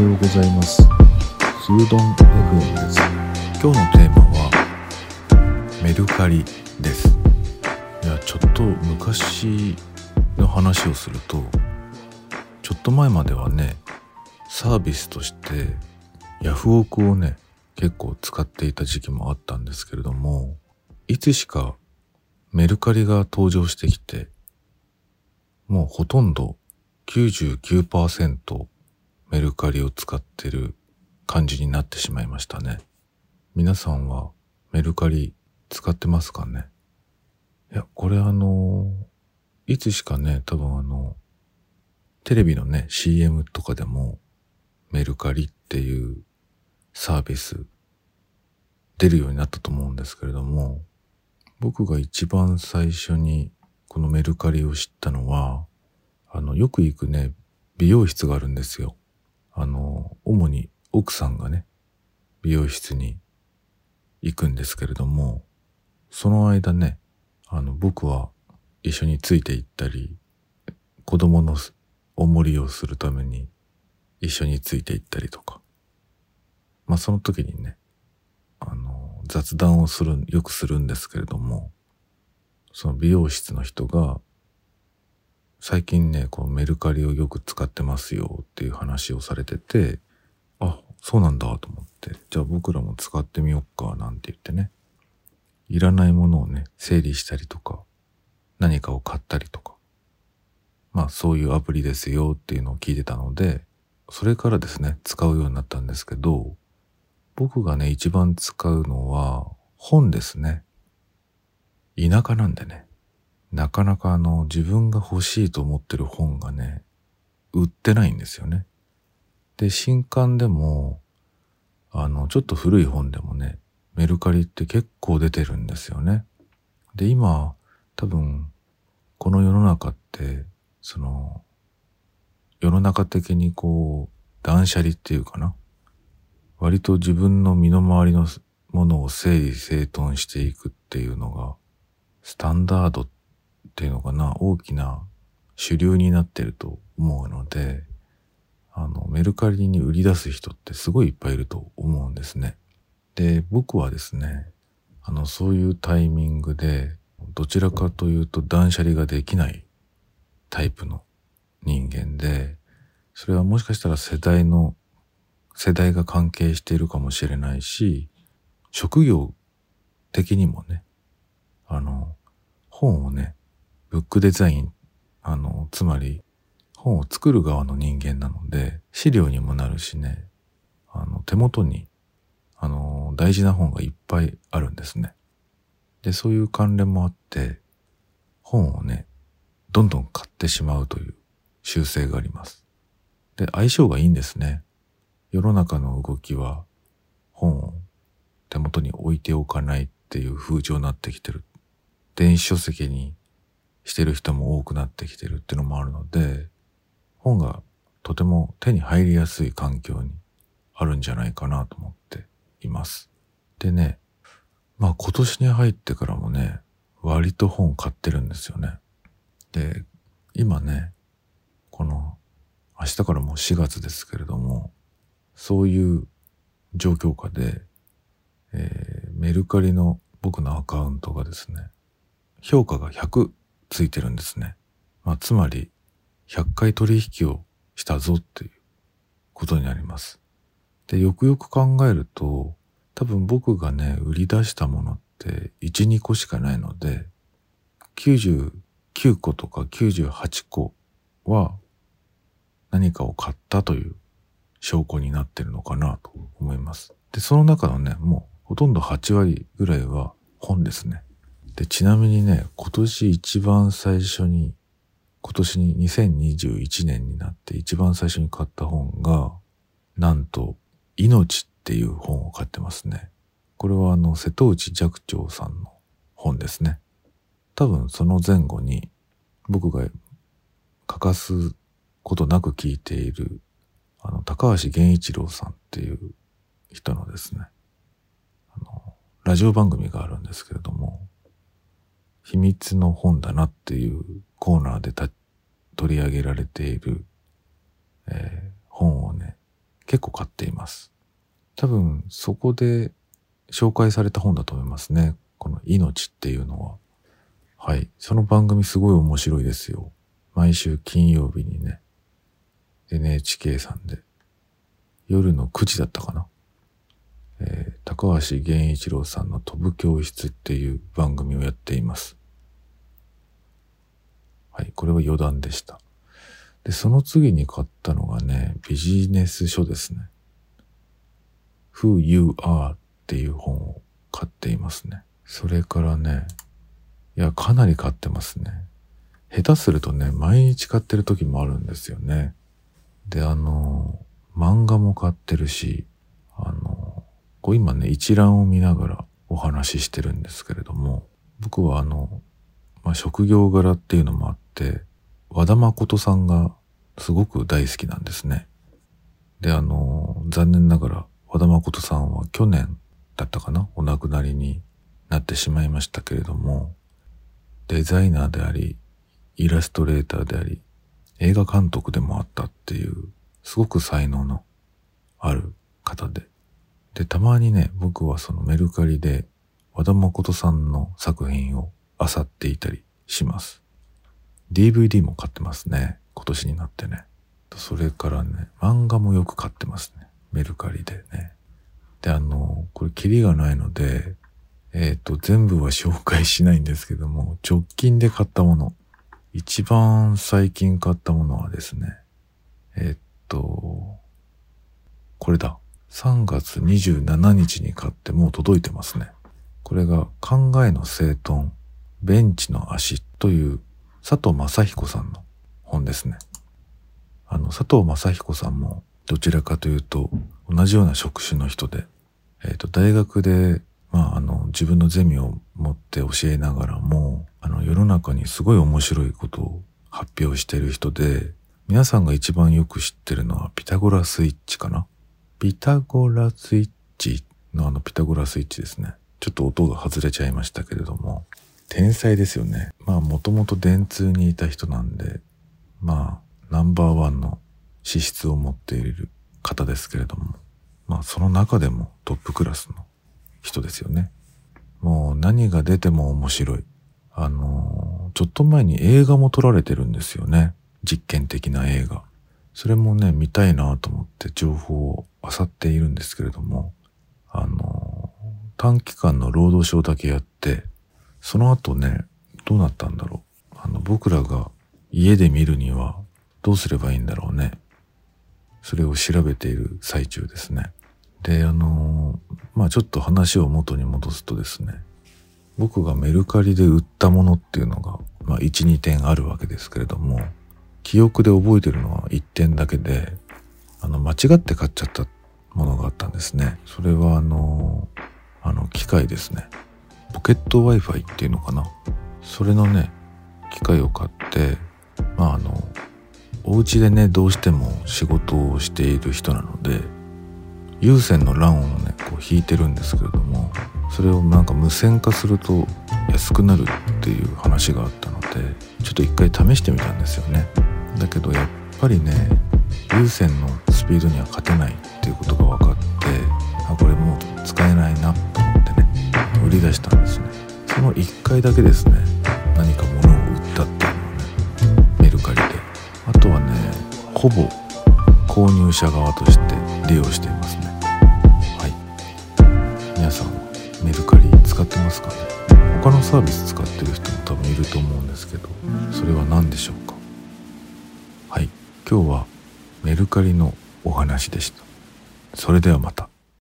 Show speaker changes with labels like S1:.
S1: ようございます。スードン FM です。今日のテーマはメルカリです。いや、ちょっと昔の話をすると、ちょっと前まではね、サービスとしてヤフオクをね、結構使っていた時期もあったんですけれども、いつしかメルカリが登場してきて、もうほとんど99%メルカリを使ってる感じになってしまいましたね。皆さんはメルカリ使ってますかね？いや、これあの、いつしかね、多分あの、テレビのね、CM とかでもメルカリっていうサービス出るようになったと思うんですけれども、僕が一番最初にこのメルカリを知ったのは、あの、よく行くね、美容室があるんですよ。あの、主に奥さんがね、美容室に行くんですけれども、その間ね、あの、僕は一緒について行ったり、子供のおもりをするために一緒について行ったりとか、まあその時にね、あの、雑談をする、よくするんですけれども、その美容室の人が、最近ね、こうメルカリをよく使ってますよっていう話をされてて、あ、そうなんだと思って、じゃあ僕らも使ってみよっかなんて言ってね、いらないものをね、整理したりとか、何かを買ったりとか、まあそういうアプリですよっていうのを聞いてたので、それからですね、使うようになったんですけど、僕がね、一番使うのは本ですね。田舎なんでね、なかなかあの自分が欲しいと思ってる本がね、売ってないんですよね。で、新刊でも、あの、ちょっと古い本でもね、メルカリって結構出てるんですよね。で、今、多分、この世の中って、その、世の中的にこう、断捨離っていうかな。割と自分の身の回りのものを整理整頓していくっていうのが、スタンダードってっていうのかな、大きな主流になってると思うので、あの、メルカリに売り出す人ってすごいいっぱいいると思うんですね。で、僕はですね、あの、そういうタイミングで、どちらかというと断捨離ができないタイプの人間で、それはもしかしたら世代の、世代が関係しているかもしれないし、職業的にもね、あの、本をね、ブックデザイン、あの、つまり本を作る側の人間なので、資料にもなるしね、あの、手元に、あの、大事な本がいっぱいあるんですね。で、そういう関連もあって、本をね、どんどん買ってしまうという習性があります。で、相性がいいんですね。世の中の動きは、本を手元に置いておかないっていう風潮になってきてる。電子書籍にしてる人も多くなってきてるっていうのもあるので、本がとても手に入りやすい環境にあるんじゃないかなと思っています。でね、まあ今年に入ってからもね、割と本買ってるんですよね。で、今ね、この明日からもう4月ですけれども、そういう状況下で、えーメルカリの僕のアカウントがですね、評価が100ついてるんですね。まあつまり、100回取引をしたぞっていうことになります。で、よくよく考えると、多分僕がね、売り出したものって1、2個しかないので、99個とか98個は何かを買ったという証拠になってるのかなと思います。で、その中のね、もうほとんど8割ぐらいは本ですね。で、ちなみにね、今年一番最初に今年に2021年になって一番最初に買った本が、なんと、命っていう本を買ってますね。これはあの、瀬戸内寂聴さんの本ですね。多分その前後に僕が欠かすことなく聞いている、あの、高橋源一郎さんっていう人のですね、あの、ラジオ番組があるんですけれども、秘密の本だなっていうコーナーで取り上げられている、えー本をね、結構買っています。多分そこで紹介された本だと思いますね。この命っていうのは。はい。その番組すごい面白いですよ。毎週金曜日にね、NHK さんで、夜の9時だったかな。えー、高橋源一郎さんの飛ぶ教室っていう番組をやっています。はい、これは余談でした。で、その次に買ったのがね、ビジネス書ですね。Who You Are っていう本を買っていますね。それからね、いや、かなり買ってますね。下手するとね、毎日買ってる時もあるんですよね。で、あの、漫画も買ってるし、あの、こう今ね、一覧を見ながらお話ししてるんですけれども、僕はあの、まあ、職業柄っていうのもあって、和田誠さんがすごく大好きなんですね。で、あの、残念ながら和田誠さんは去年だったかなお亡くなりになってしまいましたけれども、デザイナーであり、イラストレーターであり、映画監督でもあったっていう、すごく才能のある方で。で、たまにね、僕はそのメルカリで和田誠さんの作品を漁っていたりします。DVD も買ってますね。今年になってね。それからね、漫画もよく買ってますね。メルカリでね。で、あの、これキリがないので、えっ、ー、と、全部は紹介しないんですけども、直近で買ったもの。一番最近買ったものはですね、えっ、ー、と、これだ。3月27日に買ってもう届いてますね。これが考えの整頓、ベンチの足という佐藤正彦さんの本ですね。あの、佐藤正彦さんもどちらかというと同じような職種の人で、えっ、ー、と、大学で、まあ、あの、自分のゼミを持って教えながらも、あの、世の中にすごい面白いことを発表している人で、皆さんが一番よく知ってるのはピタゴラスイッチかな？ピタゴラスイッチのあのピタゴラスイッチですね。ちょっと音が外れちゃいましたけれども、天才ですよね。まあもともと電通にいた人なんで、まあナンバーワンの資質を持っている方ですけれども、まあその中でもトップクラスの人ですよね。もう何が出ても面白い。あの、ちょっと前に映画も撮られてるんですよね。実験的な映画。それもね、見たいなと思って情報を漁っているんですけれども、あの、短期間の労働省だけやって、その後ね、どうなったんだろう。あの、僕らが家で見るにはどうすればいいんだろうね。それを調べている最中ですね。で、あの、まあちょっと話を元に戻すとですね、僕がメルカリで売ったものっていうのが、まあ1、2点あるわけですけれども、記憶で覚えてるのは1点だけで、あの、間違って買っちゃったものがあったんですね。それはあの、あの、機械ですね。ポケット Wi-Fi っていうのかな？それのね機械を買ってまああのお家でねどうしても仕事をしている人なので有線の LAN をねこう引いてるんですけれどもそれをなんか無線化すると安くなるっていう話があったのでちょっと一回試してみたんですよね。だけどやっぱりね有線のスピードには勝てないっていうことが分かって売り出したんですね。その1回だけですね何か物を売ったっていうのはねメルカリで。あとはねほぼ購入者側として利用していますね。はい。皆さんメルカリ使ってますかね？他のサービス使ってる人も多分いると思うんですけどそれは何でしょうか？はい。今日はメルカリのお話でした。それではまた。